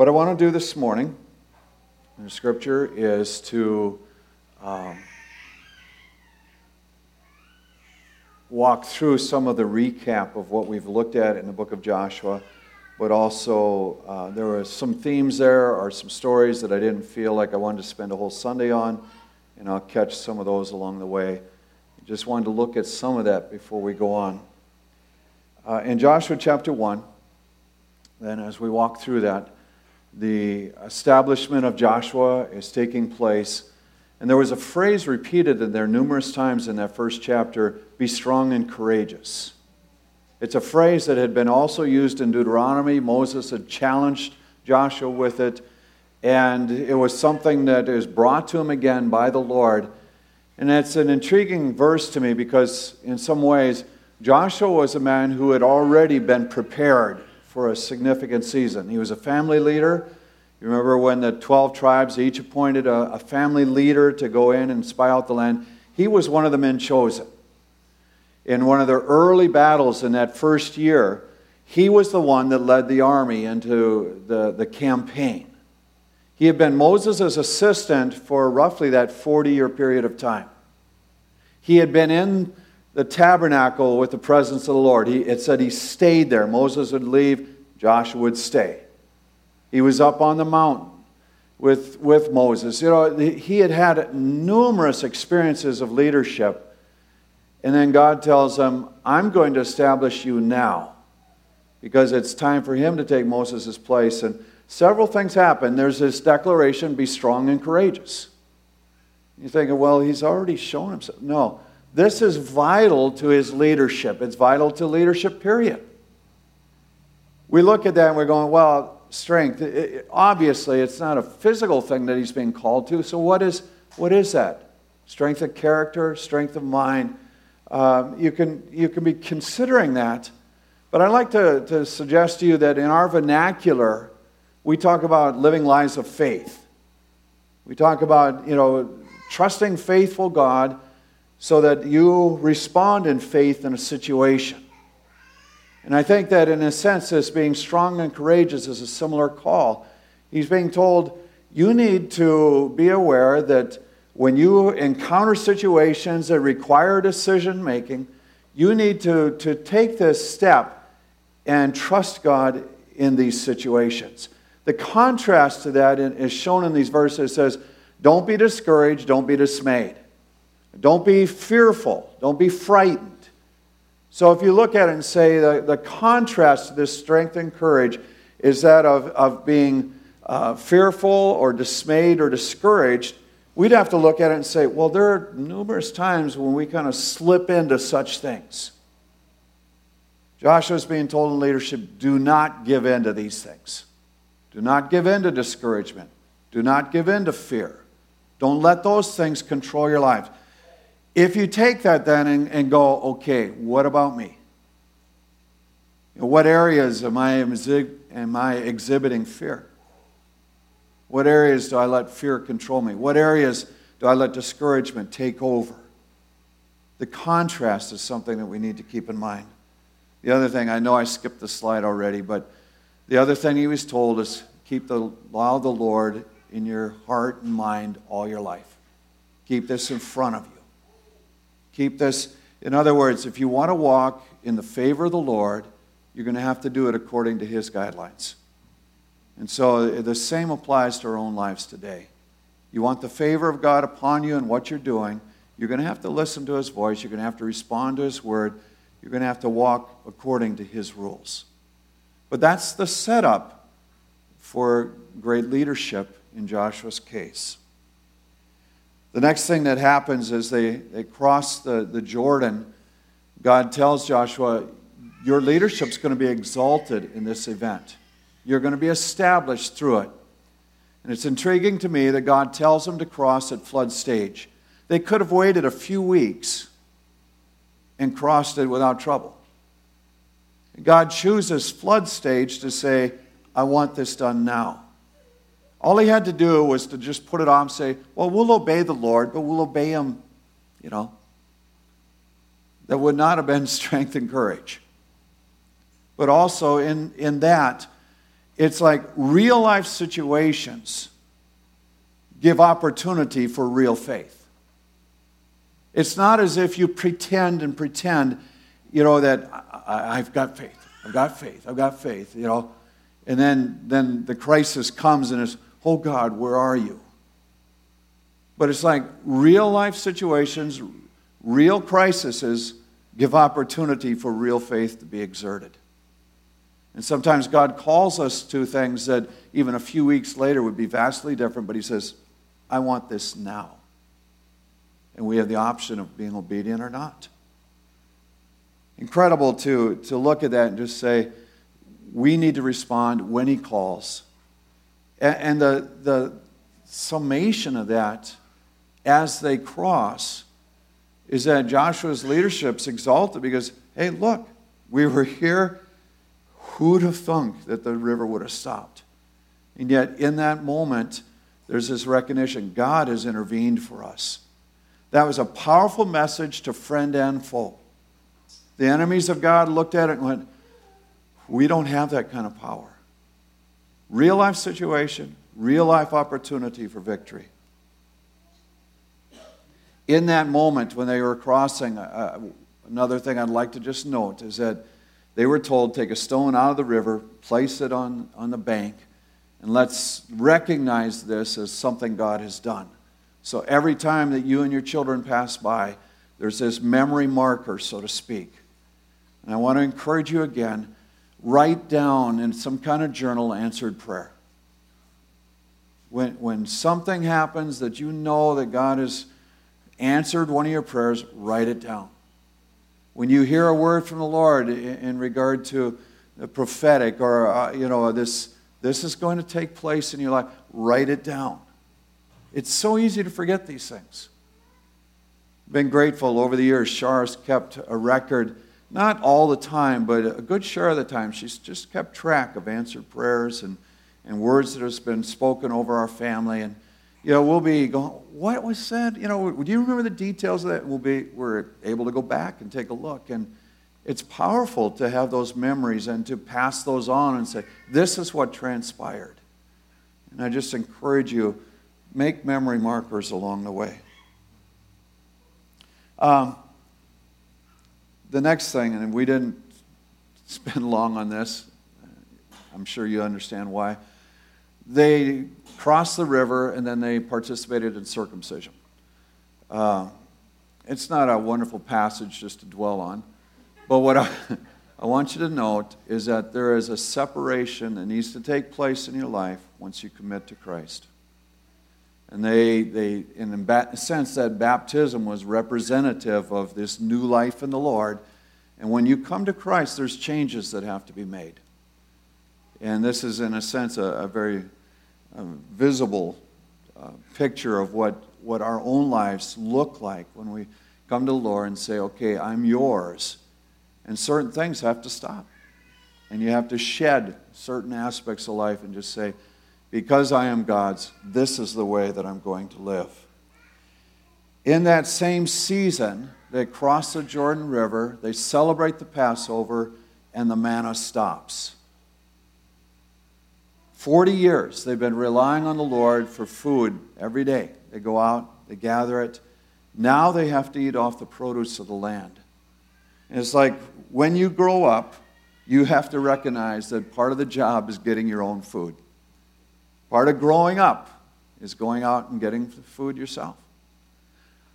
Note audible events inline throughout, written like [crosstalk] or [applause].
What I want to do this morning in scripture is to um, walk through some of the recap of what we've looked at in the book of Joshua, but also uh, there were some themes there or some stories that I didn't feel like I wanted to spend a whole Sunday on, and I'll catch some of those along the way. Just wanted to look at some of that before we go on. Uh, in Joshua chapter 1, then as we walk through that, the establishment of Joshua is taking place. And there was a phrase repeated in there numerous times in that first chapter be strong and courageous. It's a phrase that had been also used in Deuteronomy. Moses had challenged Joshua with it, and it was something that is brought to him again by the Lord. And it's an intriguing verse to me because, in some ways, Joshua was a man who had already been prepared for a significant season. He was a family leader. You remember when the 12 tribes each appointed a, a family leader to go in and spy out the land? He was one of the men chosen in one of their early battles in that first year, he was the one that led the army into the, the campaign. He had been Moses' assistant for roughly that 40 year period of time. He had been in the tabernacle with the presence of the Lord. He, it said he stayed there. Moses would leave, Joshua would stay. He was up on the mountain with, with Moses. You know, he had had numerous experiences of leadership and then God tells him, I'm going to establish you now because it's time for him to take Moses' place. And several things happen. There's this declaration be strong and courageous. You're thinking, well, he's already shown himself. No, this is vital to his leadership. It's vital to leadership, period. We look at that and we're going, well, strength. It, it, obviously, it's not a physical thing that he's being called to. So, what is, what is that? Strength of character, strength of mind um, you, can, you can be considering that. But I'd like to, to suggest to you that in our vernacular, we talk about living lives of faith. We talk about, you know, trusting faithful God so that you respond in faith in a situation. And I think that in a sense, this being strong and courageous is a similar call. He's being told, you need to be aware that when you encounter situations that require decision making, you need to, to take this step and trust God in these situations. The contrast to that is shown in these verses. It says, Don't be discouraged, don't be dismayed. Don't be fearful, don't be frightened. So if you look at it and say the, the contrast to this strength and courage is that of, of being uh, fearful or dismayed or discouraged, we'd have to look at it and say, well, there are numerous times when we kind of slip into such things. Joshua's being told in leadership do not give in to these things. Do not give in to discouragement. Do not give in to fear. Don't let those things control your lives. If you take that then and, and go, okay, what about me? what areas am I, am I exhibiting fear? What areas do I let fear control me? What areas do I let discouragement take over? The contrast is something that we need to keep in mind. The other thing, I know I skipped the slide already, but the other thing he was told is keep the law of the Lord in your heart and mind all your life. Keep this in front of you. Keep this, in other words, if you want to walk in the favor of the Lord, you're going to have to do it according to his guidelines. And so uh, the same applies to our own lives today. You want the favor of God upon you and what you're doing, you're going to have to listen to His voice. You're going to have to respond to His word. You're going to have to walk according to His rules. But that's the setup for great leadership in Joshua's case. The next thing that happens is they, they cross the, the Jordan. God tells Joshua, Your leadership's going to be exalted in this event. You're going to be established through it. And it's intriguing to me that God tells them to cross at flood stage. They could have waited a few weeks and crossed it without trouble. God chooses flood stage to say, I want this done now. All he had to do was to just put it on and say, Well, we'll obey the Lord, but we'll obey him, you know. That would not have been [laughs] strength and courage. But also in, in that, it's like real life situations give opportunity for real faith. It's not as if you pretend and pretend, you know, that I, have got faith, I've got faith, I've got faith, you know. And then, then the crisis comes and it's, oh God, where are you? But it's like real life situations, real crises give opportunity for real faith to be exerted. And sometimes God calls us to things that even a few weeks later would be vastly different, but He says, I want this now. And we have the option of being obedient or not. Incredible to, to look at that and just say, we need to respond when He calls. And, the, the summation of that as they cross is that Joshua's leadership's exalted because, hey, look, we were here. Who'd have thunk that the river would have stopped? And yet, in that moment, there's this recognition God has intervened for us. That was a powerful message to friend and foe. The enemies of God looked at it and went, We don't have that kind of power. Real life situation, real life opportunity for victory. In that moment when they were crossing, uh, another thing I'd like to just note is that they were told take a stone out of the river, place it on, on the bank, and let's recognize this as something God has done. So every time that you and your children pass by, there's this memory marker, so to speak. And I want to encourage you again write down in some kind of journal answered prayer. When, when something happens that you know that God has answered one of your prayers, write it down. When you hear a word from the Lord in, in regard to the prophetic or, uh, you know, this this is going to take place in your life. Write it down. It's so easy to forget these things. Been grateful over the years. Shara's kept a record, not all the time, but a good share of the time. She's just kept track of answered prayers and, and words that have been spoken over our family. And, you know, we'll be going, what was said? You know, do you remember the details of that? We'll be, we're able to go back and take a look. And, it's powerful to have those memories and to pass those on and say, this is what transpired. And I just encourage you, make memory markers along the way. Um, the next thing, and we didn't spend long on this, I'm sure you understand why. They crossed the river and then they participated in circumcision. Uh, it's not a wonderful passage just to dwell on. But what I, [laughs] I want you to note is that there is a separation that needs to take place in your life once you commit to Christ. And they, they in a sense, that baptism was representative of this new life in the Lord. And when you come to Christ, there's changes that have to be made. And this is, in a sense, a, a very um, visible uh, picture of what, what our own lives look like when we come to the Lord and say, okay, I'm yours. And certain things have to stop. And you have to shed certain aspects of life and just say, because I am God's, this is the way that I'm going to live. In that same season, they cross the Jordan River, they celebrate the Passover, and the manna stops. 40 years they've been relying on the Lord for food every day. They go out, they gather it. Now they have to eat off the produce of the land. And it's like when you grow up, you have to recognize that part of the job is getting your own food. Part of growing up is going out and getting food yourself.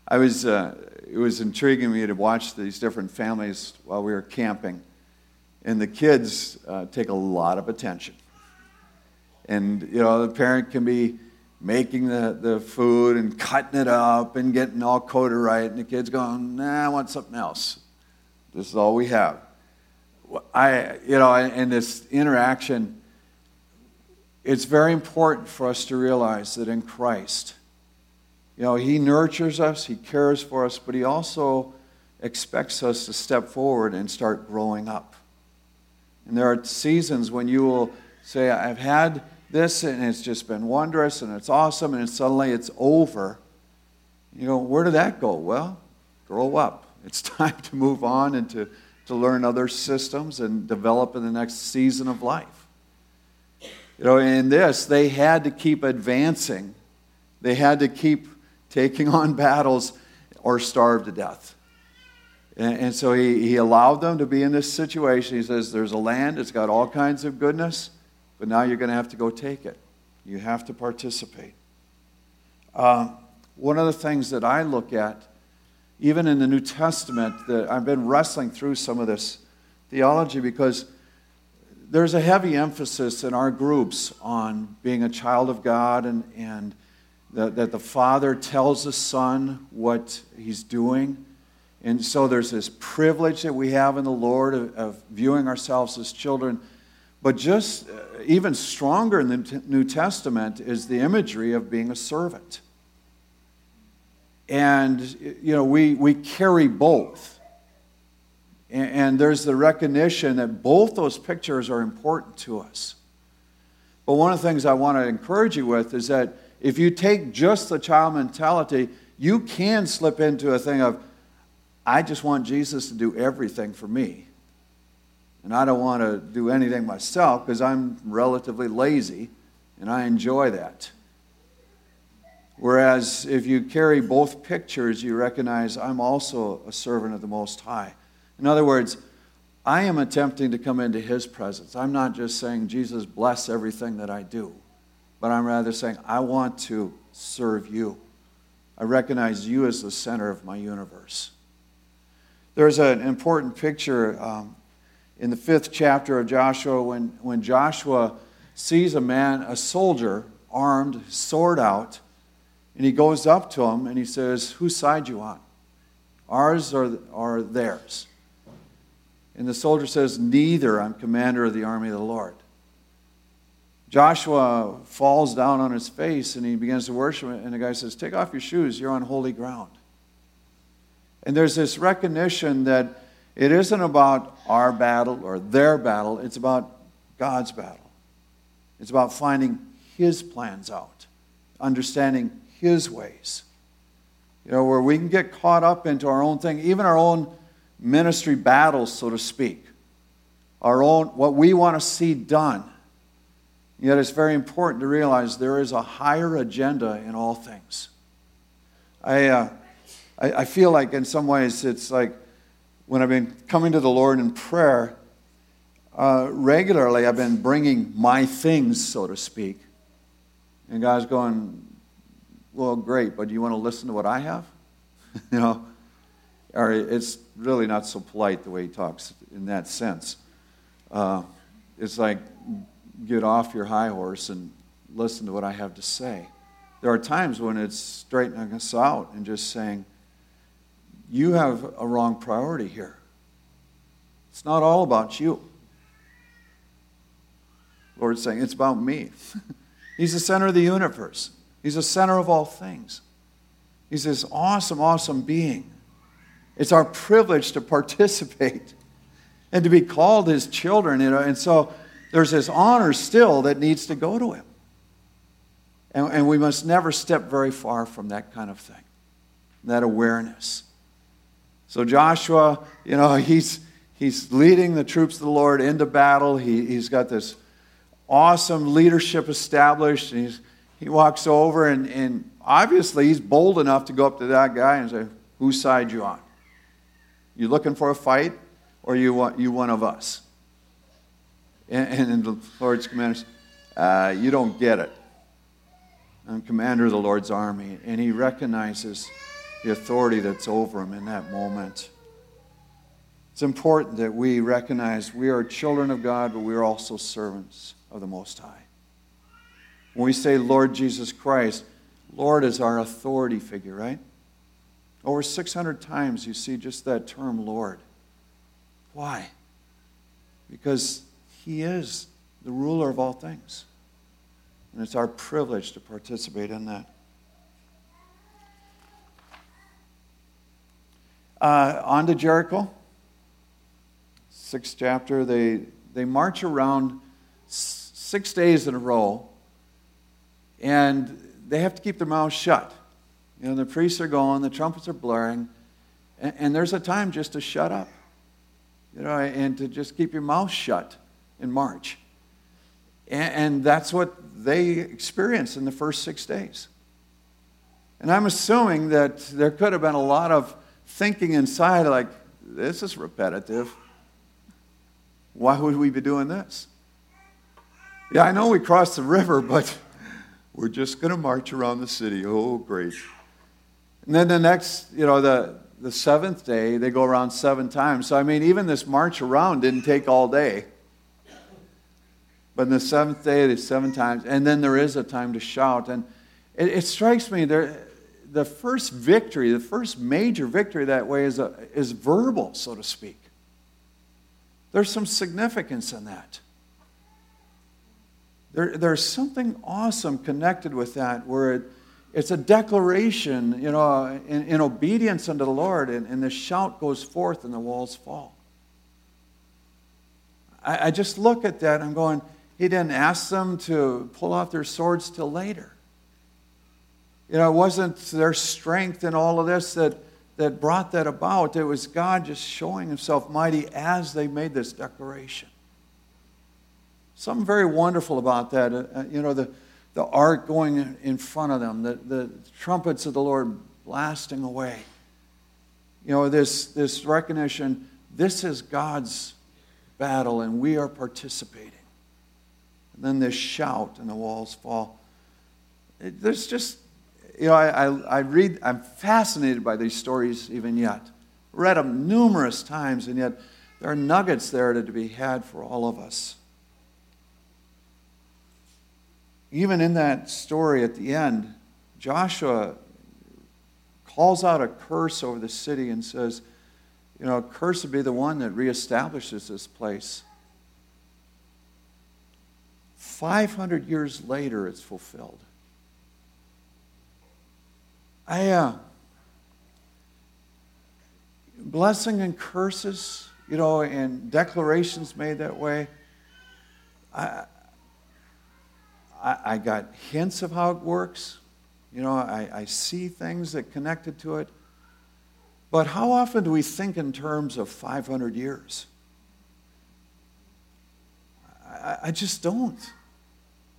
I was, uh, it was intriguing me to watch these different families while we were camping. And the kids uh, take a lot of attention. And, you know, the parent can be making the, the food and cutting it up and getting all coated right. And the kid's going, nah, I want something else. This is all we have. I, you know, and this interaction, it's very important for us to realize that in Christ, you know, He nurtures us, He cares for us, but He also expects us to step forward and start growing up. And there are seasons when you will say, I've had this and it's just been wondrous and it's awesome, and suddenly it's over. You know, where did that go? Well, grow up. It's [laughs] time to move on and to, to learn other systems and develop in the next season of life. You know, in this, they had to keep advancing. They had to keep taking on [laughs] battles or starve to death. And, and so he, he allowed them to be in this situation. He says, There's a land, it's got all kinds of goodness, but now you're going to have to go take it. You have to participate. Uh, one of the things that I look at, even in the New Testament, that I've been wrestling through some of this theology because there's a heavy emphasis in our groups on being a child of God and, and that, that the Father tells the Son what He's doing. And so there's this privilege that we have in the Lord of, of viewing ourselves as children. But just uh, even stronger in the New Testament is the imagery of being a servant. And, you know, we, we carry both. And, and there's the recognition that both those pictures are important to us. But one of the things I want to encourage you with is that if you take just the child mentality, you can slip into a thing of, I just want Jesus to do everything for me. And I don't want to do anything myself because I'm relatively lazy and I enjoy that. Whereas if you carry both pictures, you recognize I'm also a servant of the Most High. In other words, I am attempting to come into His presence. I'm not just saying, Jesus, bless everything that I do, but I'm rather saying, I want to serve you. I recognize you as the center of my universe. There's an important picture um, in the fifth chapter of Joshua when, when Joshua sees a man, a soldier, armed, sword out and he goes up to him and he says, Whose side you on? Ours or, or theirs? And the soldier says, Neither. I'm commander of the army of the Lord. Joshua falls down on his face and he begins to worship. And the guy says, Take off your shoes. You're on holy ground. And there's this recognition that it isn't about our battle or their battle, it's about God's battle. It's about finding His plans out, understanding his ways. You know, where we can get caught up into our own thing, even our own ministry battles, so to speak, our own, what we want to see done. Yet it's very important to realize there is a higher agenda in all things. I, uh, I, I feel like in some ways it's like when I've been coming to the Lord in prayer, uh, regularly I've been bringing my things, so to speak. And God's going, well, great, but do you want to listen to what I have? [laughs] you know? Or it's really not so polite the way he talks in that sense. Uh, it's like, get off your high horse and listen to what I have to say. There are times when it's straightening us out and just saying, you have a wrong priority here. It's not all about you. Lord's saying, it's about me. [laughs] He's the center of the universe. He's the center of all things. He's this awesome, awesome being. It's our privilege to participate and to be called his children. You know? And so there's this honor still that needs to go to him. And, and we must never step very far from that kind of thing, that awareness. So Joshua, you know, he's, he's leading the troops of the Lord into battle. He, he's got this awesome leadership established. And he's he walks over and, and obviously he's bold enough to go up to that guy and say, Whose side you on? You looking for a fight or you want you one of us? And, and the Lord's commander says, uh, You don't get it. I'm commander of the Lord's army. And he recognizes the authority that's over him in that moment. It's important that we recognize we are children of God, but we are also servants of the Most High. When we say Lord Jesus Christ, Lord is our authority figure, right? Over 600 times you see just that term, Lord. Why? Because He is the ruler of all things. And it's our privilege to participate in that. Uh, on to Jericho, sixth chapter. They, they march around six days in a row and they have to keep their mouths shut. You know, the priests are going, the trumpets are blaring, and, and there's a time just to shut up, you know, and to just keep your mouth shut in March. And that's what they experienced in the first six days. And I'm assuming that there could have been a lot of thinking inside, like, this is repetitive. Why would we be doing this? Yeah, I know we crossed the river, [laughs] but we're just going to march around the city. Oh, great. And then the next, you know, the, the seventh day, they go around seven times. So, I mean, even this march around didn't take all day. But in the seventh day, there's seven times. And then there is a time to shout. And it, it strikes me there, the first victory, the first major victory that way is, a, is verbal, so to speak. There's some significance in that. There, there's something awesome connected with that where it, it's a declaration, you know, in, in obedience unto the Lord, and, and the shout goes forth and the walls fall. I, I just look at that, I'm going, he didn't ask them to pull out their swords till later. You know, it wasn't their strength and all of this that, that brought that about. It was God just showing himself mighty as they made this declaration. Something very wonderful about that. Uh, uh you know, the, the ark going in front of them, the, the trumpets of the Lord blasting away. You know, this, this recognition this is God's battle and we are participating. And then this shout and the walls fall. It, there's just you know, I, I, I, read, I'm fascinated by these stories even yet. Read them numerous times, and yet there are nuggets there to be had for all of us. Even in that story at the end, Joshua calls out a curse over the city and says, You know, curse would be the one that reestablishes this place. 500 years later, it's fulfilled. I, uh, blessing and curses, you know, and declarations made that way. I, I, I got hints of how it works. You know, I, I see things that connected to it. But how often do we think in terms of 500 years? I, I just don't.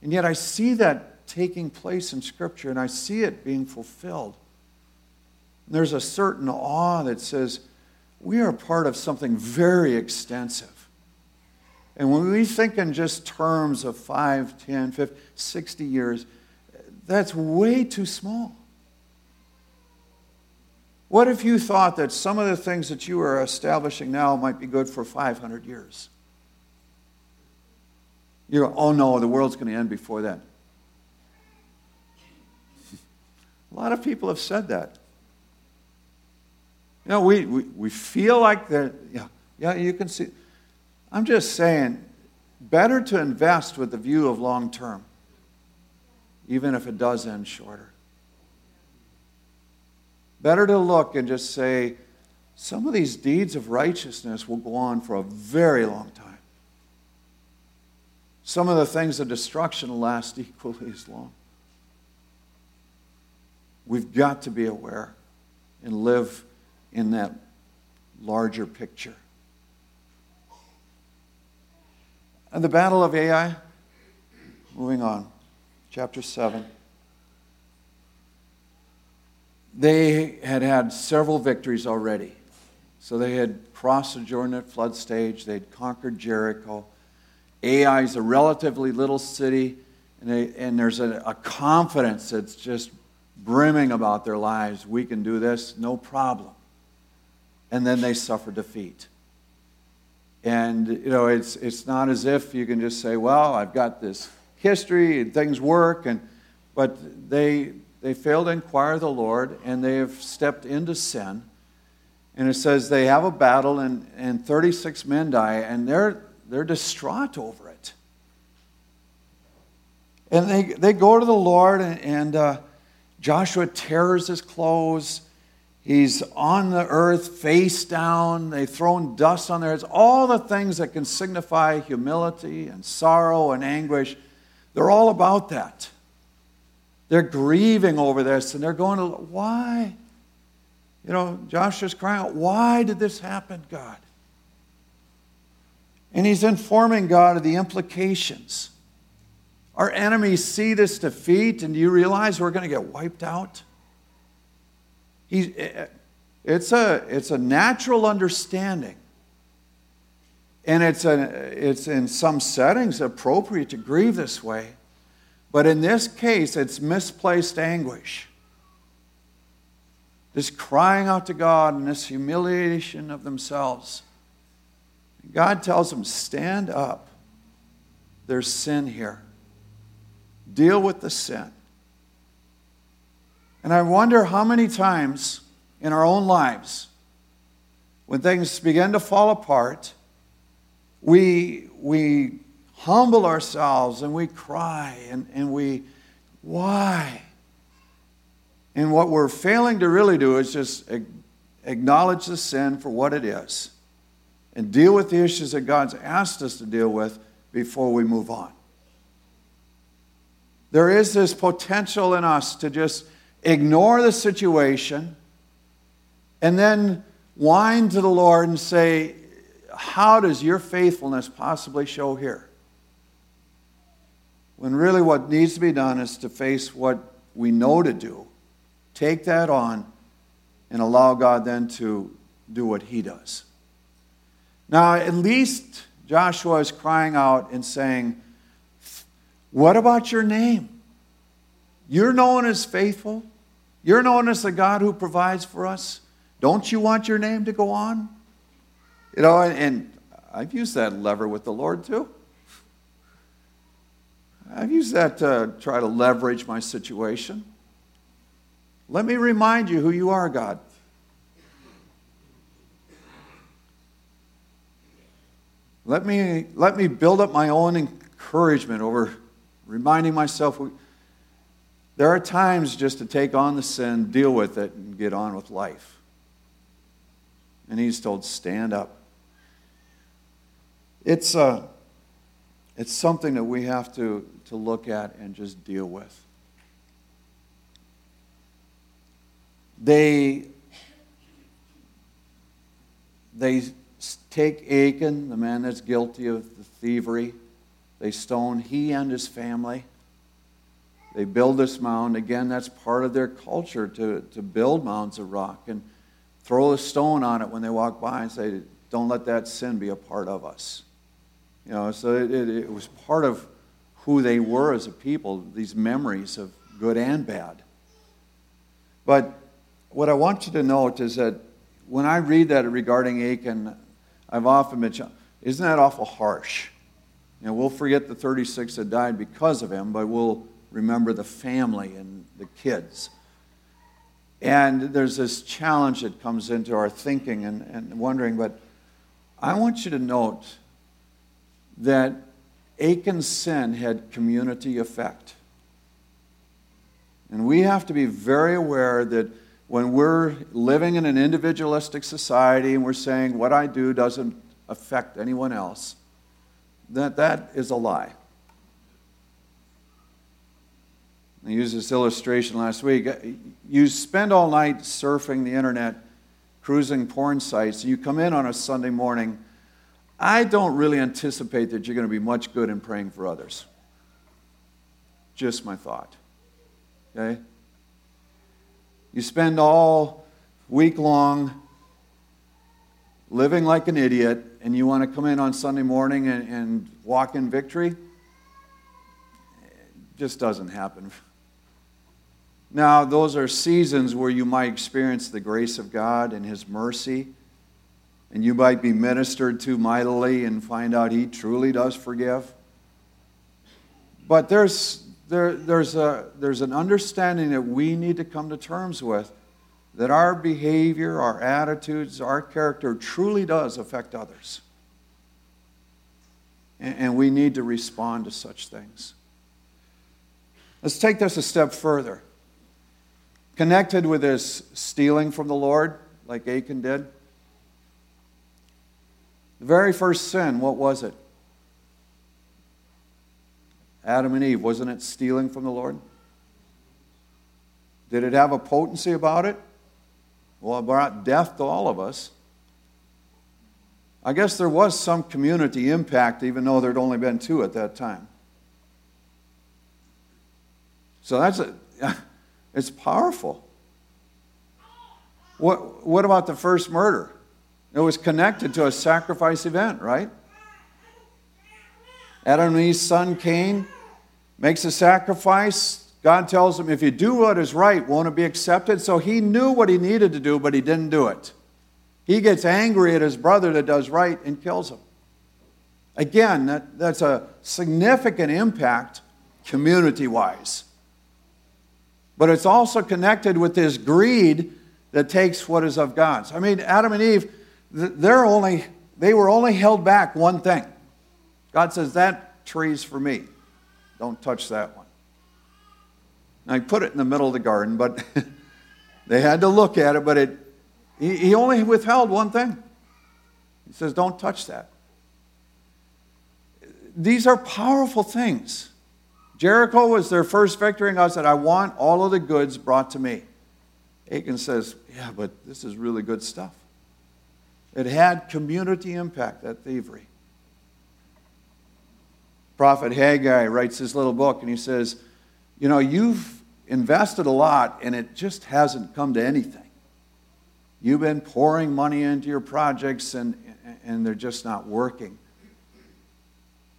And yet I see that taking place in Scripture, and I see it being fulfilled. There's a certain awe that says, we are part of something very extensive. And when we think in just terms of 5, 10, 50, 60 years, that's way too small. What if you thought that some of the things that you are establishing now might be good for 500 years? You go, oh no, the world's going to end before then. [laughs] A lot of people have said that. You know, we, we, we feel like that, yeah, yeah, you can see. I'm just saying, better to invest with the view of long term, even if it does end shorter. Better to look and just say, some of these deeds of righteousness will go on for a very long time. Some of the things of destruction will last [laughs] equally as long. We've got to be aware and live in that larger picture. And the battle of Ai, moving on, chapter 7. They had had several victories already. So they had crossed the Jordan at flood stage, they'd conquered Jericho. Ai is a relatively little city, and, they, and there's a, a confidence that's just brimming about their lives. We can do this, no problem. And then they suffer defeat. And, you know, it's, it's not as if you can just say, well, I've got this history and things work. And, but they, they fail to inquire the Lord and they have stepped into sin. And it says they have a battle and, and 36 men die and they're, they're distraught over it. And they, they go to the Lord and, and uh, Joshua tears his clothes. He's on the earth, face down. They've thrown dust on their heads. All the things that can signify humility and sorrow and anguish, they're all about that. They're grieving over this and they're going, to, why? You know, Joshua's crying out, why did this happen, God? And he's informing God of the implications Our enemies see this defeat, and do you realize we're going to get wiped out? He, eh, eh, it's, a, it's a natural understanding. And it's, a, it's in some settings appropriate to grieve this way. But in this case, it's misplaced anguish. This crying out to God and this humiliation of themselves. God tells them, stand up. There's sin here. Deal with the sin. And I wonder how many times in our own lives, when things begin to fall apart, we, we humble ourselves and we cry and, and we, why? And what we're failing to really do is just acknowledge the sin for what it is and deal with the issues that God's asked us to deal with before we move on. There is this potential in us to just ignore the situation and then whine to the Lord and say, How does your faithfulness possibly show here? When really what needs to be done is to face what we know to do, take that on, and allow God then to do what He does. Now, at least Joshua is crying out and saying, What about your name? You're known as faithful. You're known as the God who provides for us. Don't you want your name to go on? You know, and, I've used that lever with the Lord too. I've used that to try to leverage my situation. Let me remind you who you are, God. Let me, let me build up my own encouragement over reminding myself. There are times just to take on the sin, deal with it, and get on with life. And he's told, stand up. It's, uh, it's something that we have to, to look at and just deal with. They, they take Achan, the man that's guilty of the thievery. They stone he and his family. They build this mound. Again, that's part of their culture to, to build mounds of rock and throw a stone on it when they walk by and say, Don't let that sin be a part of us. You know, so it, it, it was part of who they were as a people, these memories of good and bad. But what I want you to note is that when I read that regarding Achan, I've often been, isn't that awful harsh? You know, we'll forget the 36 that died because of him, but we'll remember the family and the kids. And there's this challenge that comes into our thinking and, and wondering, but I want you to note that Achan's sin had community effect. And we have to be very aware that when we're living in an individualistic society and we're saying what I do doesn't affect anyone else, that that is a lie. I used this illustration last week. You spend all night surfing the internet, cruising porn sites, and you come in on a Sunday morning. I don't really anticipate that you're going to be much good in praying for others. Just my thought. Okay? You spend all week long living like an idiot, and you want to come in on Sunday morning and, and walk in victory? It just doesn't happen. Now, those are seasons where you might experience the grace of God and His mercy, and you might be ministered to mightily and find out He truly does forgive. But there's there, there's, a, there's an understanding that we need to come to terms with that our behavior, our attitudes, our character truly does affect others. And, and we need to respond to such things. Let's take this a step further. Connected with this stealing from the Lord, like Achan did, the very first sin, what was it? Adam and Eve, wasn't it stealing from the Lord? Did it have a potency about it? Well, it brought death to all of us. I guess there was some community impact, even though there'd only been two at that time. So that's a, [laughs] it's powerful. What, what about the first murder? It was connected to a sacrifice event, right? Adam and Eve's son Cain makes a sacrifice. God tells him, if you do what is right, won't it be accepted? So he knew what he needed to do, but he didn't do it. He gets angry at his brother that does right and kills him. Again, that, that's a significant impact community wise. But it's also connected with this greed that takes what is of God's. I mean, Adam and Eve, they're only, they were only held back one thing. God says, That tree's for me. Don't touch that one. I put it in the middle of the garden, but [laughs] they had to look at it, but it, he, he only withheld one thing. He says, Don't touch that. These are powerful things. Jericho was their first victory, and God said, I want all of the goods brought to me. Achan says, Yeah, but this is really good stuff. It had community impact, that thievery. Prophet Haggai writes his little book, and he says, You know, you've invested a lot, and it just hasn't come to anything. You've been pouring money into your projects, and, and they're just not working.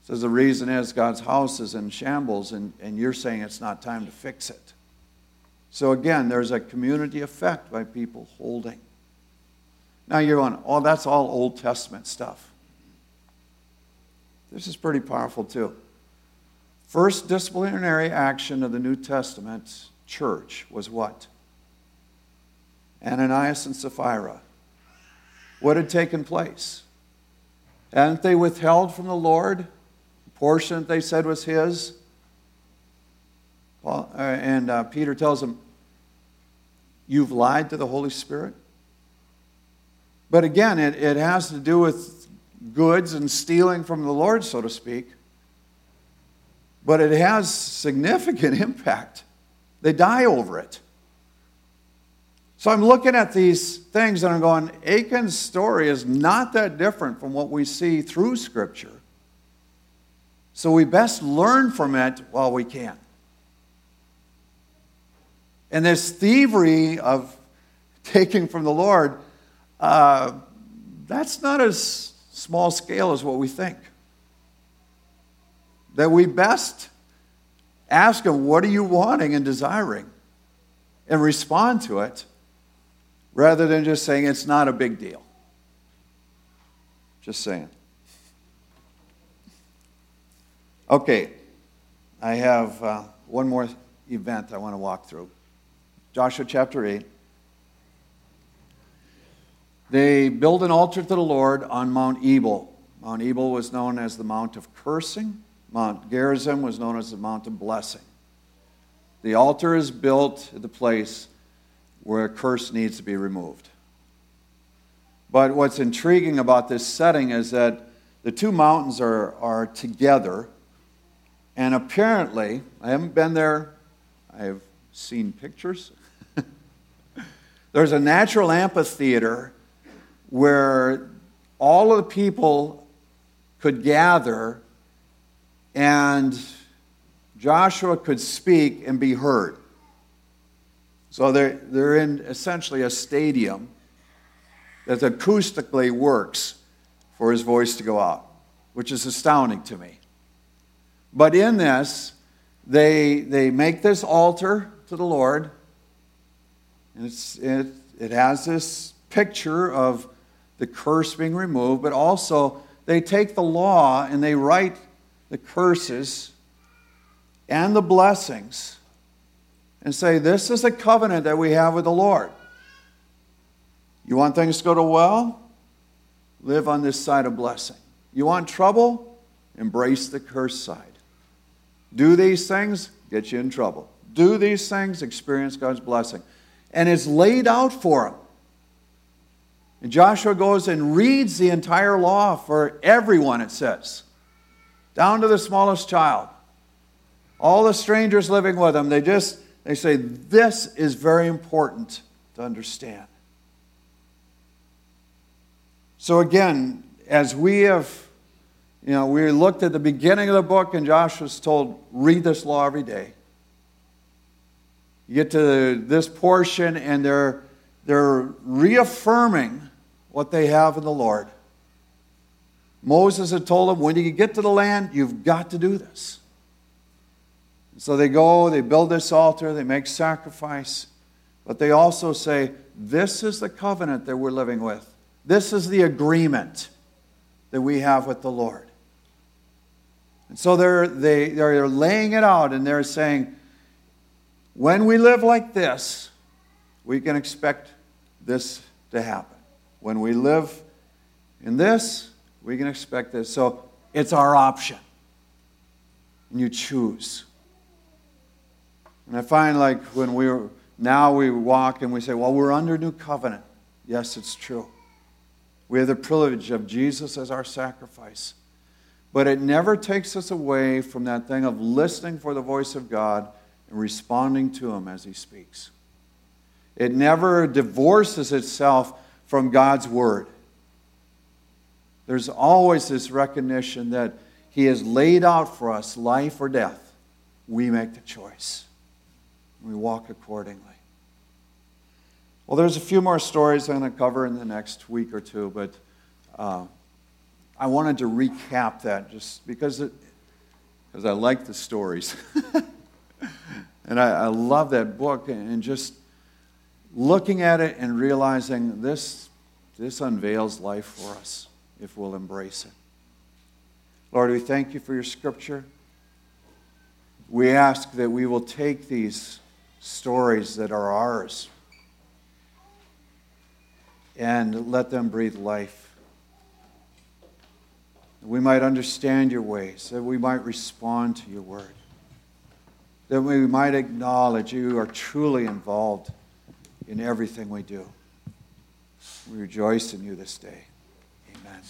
Says the reason is God's house is in shambles, and, and you're saying it's not time to fix it. So again, there's a community effect by people holding. Now you're going, oh, that's all Old Testament stuff. This is pretty powerful too. First disciplinary action of the New Testament church was what? Ananias and Sapphira. What had taken place? Hadn't they withheld from the Lord? Portion that they said was his. Paul, uh, and uh, Peter tells them, You've lied to the Holy Spirit. But again, it, it has to do with goods and stealing from the Lord, so to speak. But it has significant [laughs] impact. They die over it. So I'm looking at these things and I'm going, Achan's story is not that different from what we see through Scripture. So we best learn from it while we can. And this thievery of [laughs] taking from the Lord, uh, that's not as small scale as what we think. That we best ask Him, What are you wanting and desiring? and respond to it rather than just saying it's not a big deal. Just saying. Okay, I have uh, one more event I want to walk through. Joshua chapter 8. They build an altar to the Lord on Mount Ebal. Mount Ebal was known as the Mount of Cursing. Mount Gerizim was known as the Mount of Blessing. The altar is built at the place where a curse needs to be removed. But what's intriguing about this setting is that the two mountains are, are together and apparently, I haven't been there, I've seen pictures. [laughs] There's a natural amphitheater where all of the people could gather and Joshua could speak and be heard. So they're, they're in essentially a stadium that acoustically works for his voice to go out, which is astounding to me. But in this, they, they make this altar to the Lord. And it, it has this picture of the curse being removed, but also they take the law and they write the curses and the blessings and say, This is a covenant that we have with the Lord. You want things to go to well? Live on this side of blessing. You want trouble? Embrace the curse side. Do these things, get you in trouble. Do these things, experience God's blessing. And it's laid out for them. And Joshua goes and reads the entire law for everyone, it says, down to the smallest child. All the strangers living with them, they just they say this is very important to understand. So again, as we have you know, we looked at the beginning of the book, and Joshua's told, read this law every day. You get to this portion, and they're, they're reaffirming what they have in the Lord. Moses had told them, when you get to the land, you've got to do this. So they go, they build this altar, they make sacrifice, but they also say, This is the covenant that we're living with. This is the agreement that we have with the Lord. And so they're, they, they're laying it out and they're saying, when we live like this, we can expect this to happen. When we live in this, we can expect this. So it's our option. And you choose. And I find like when we are now we walk and we say, well, we're under new covenant. Yes, it's true. We have the privilege of Jesus as our sacrifice. But it never takes us away from that thing of listening for the voice of God and responding to Him as He speaks. It never divorces itself from God's Word. There's always this recognition that He has laid out for us life or death. We make the choice. We walk accordingly. Well, there's a few more stories I'm going to cover in the next week or two, but uh, I wanted to recap that just because it, because I like the stories. [laughs] and I, I love that book and just looking at it and realizing this, this unveils life for us if we'll embrace it. Lord, we thank you for your scripture. We ask that we will take these stories that are ours and let them breathe life. That we might understand your ways, that we might respond to your word, that we might acknowledge you are truly involved in everything we do. We rejoice in you this day. Amen.